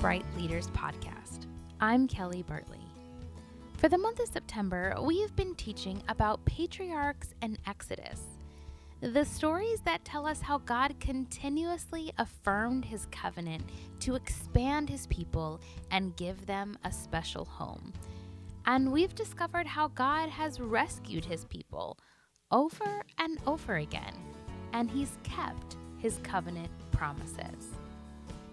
Bright Leaders Podcast. I'm Kelly Bartley. For the month of September, we have been teaching about patriarchs and Exodus, the stories that tell us how God continuously affirmed his covenant to expand his people and give them a special home. And we've discovered how God has rescued his people over and over again, and he's kept his covenant promises.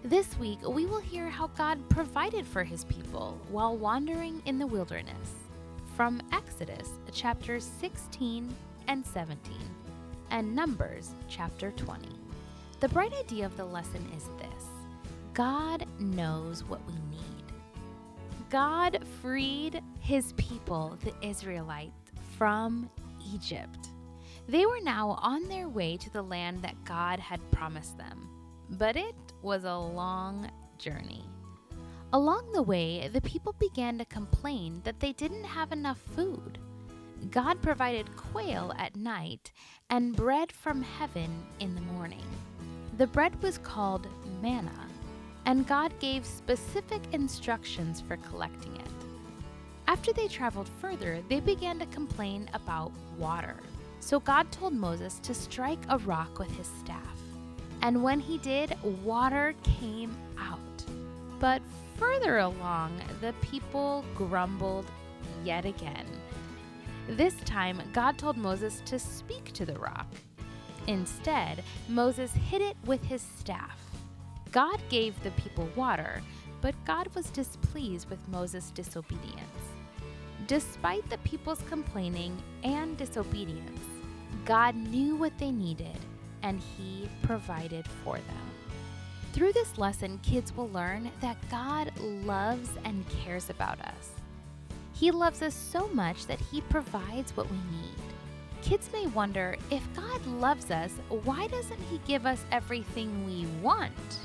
This week, we will hear how God provided for his people while wandering in the wilderness from Exodus chapters 16 and 17 and Numbers chapter 20. The bright idea of the lesson is this God knows what we need. God freed his people, the Israelites, from Egypt. They were now on their way to the land that God had promised them, but it was a long journey. Along the way, the people began to complain that they didn't have enough food. God provided quail at night and bread from heaven in the morning. The bread was called manna, and God gave specific instructions for collecting it. After they traveled further, they began to complain about water. So God told Moses to strike a rock with his staff. And when he did, water came out. But further along, the people grumbled yet again. This time, God told Moses to speak to the rock. Instead, Moses hit it with his staff. God gave the people water, but God was displeased with Moses' disobedience. Despite the people's complaining and disobedience, God knew what they needed and He provided for them. Through this lesson, kids will learn that God loves and cares about us. He loves us so much that He provides what we need. Kids may wonder if God loves us, why doesn't He give us everything we want?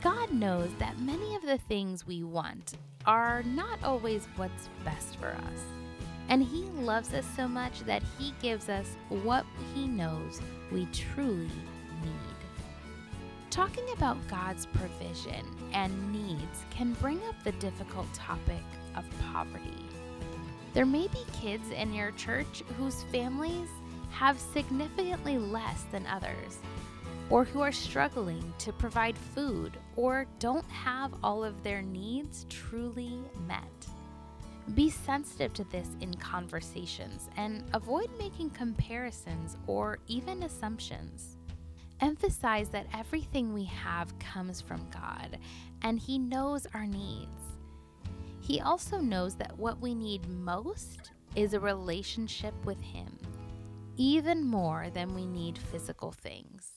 God knows that many of the things we want are not always what's best for us. And He loves us so much that He gives us what He knows we truly need. Talking about God's provision and needs can bring up the difficult topic of poverty. There may be kids in your church whose families have significantly less than others, or who are struggling to provide food or don't have all of their needs truly met. Be sensitive to this in conversations and avoid making comparisons or even assumptions. Emphasize that everything we have comes from God and He knows our needs. He also knows that what we need most is a relationship with Him, even more than we need physical things.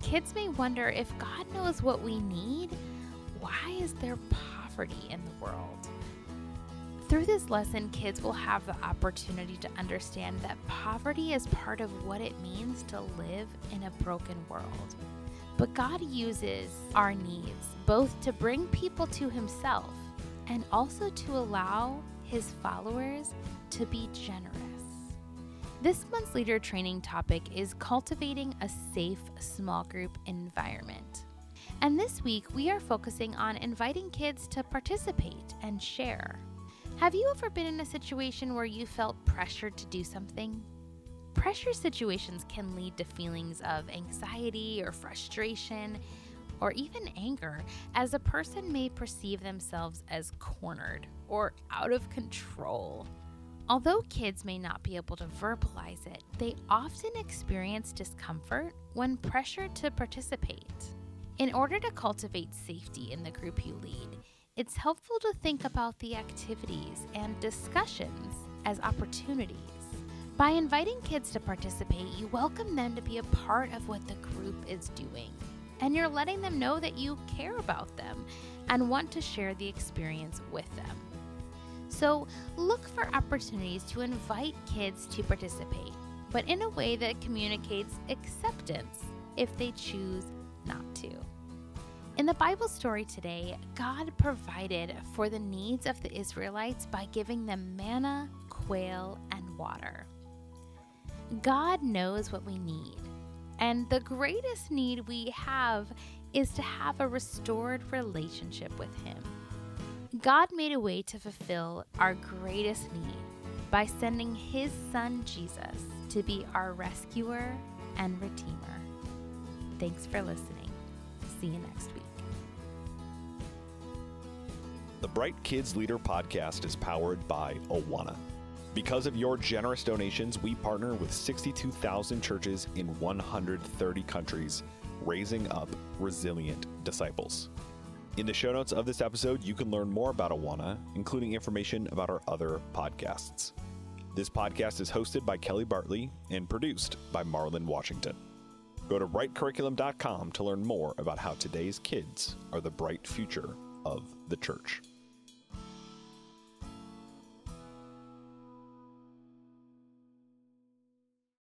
Kids may wonder if God knows what we need, why is there poverty in the world? Through this lesson, kids will have the opportunity to understand that poverty is part of what it means to live in a broken world. But God uses our needs both to bring people to Himself and also to allow His followers to be generous. This month's leader training topic is cultivating a safe small group environment. And this week, we are focusing on inviting kids to participate and share. Have you ever been in a situation where you felt pressured to do something? Pressure situations can lead to feelings of anxiety or frustration or even anger, as a person may perceive themselves as cornered or out of control. Although kids may not be able to verbalize it, they often experience discomfort when pressured to participate. In order to cultivate safety in the group you lead, it's helpful to think about the activities and discussions as opportunities. By inviting kids to participate, you welcome them to be a part of what the group is doing. And you're letting them know that you care about them and want to share the experience with them. So look for opportunities to invite kids to participate, but in a way that communicates acceptance if they choose not to. In the Bible story today, God provided for the needs of the Israelites by giving them manna, quail, and water. God knows what we need, and the greatest need we have is to have a restored relationship with Him. God made a way to fulfill our greatest need by sending His Son Jesus to be our rescuer and redeemer. Thanks for listening. See you next week. The Bright Kids Leader podcast is powered by Awana. Because of your generous donations, we partner with 62,000 churches in 130 countries, raising up resilient disciples. In the show notes of this episode, you can learn more about Awana, including information about our other podcasts. This podcast is hosted by Kelly Bartley and produced by Marlon Washington. Go to brightcurriculum.com to learn more about how today's kids are the bright future of the church.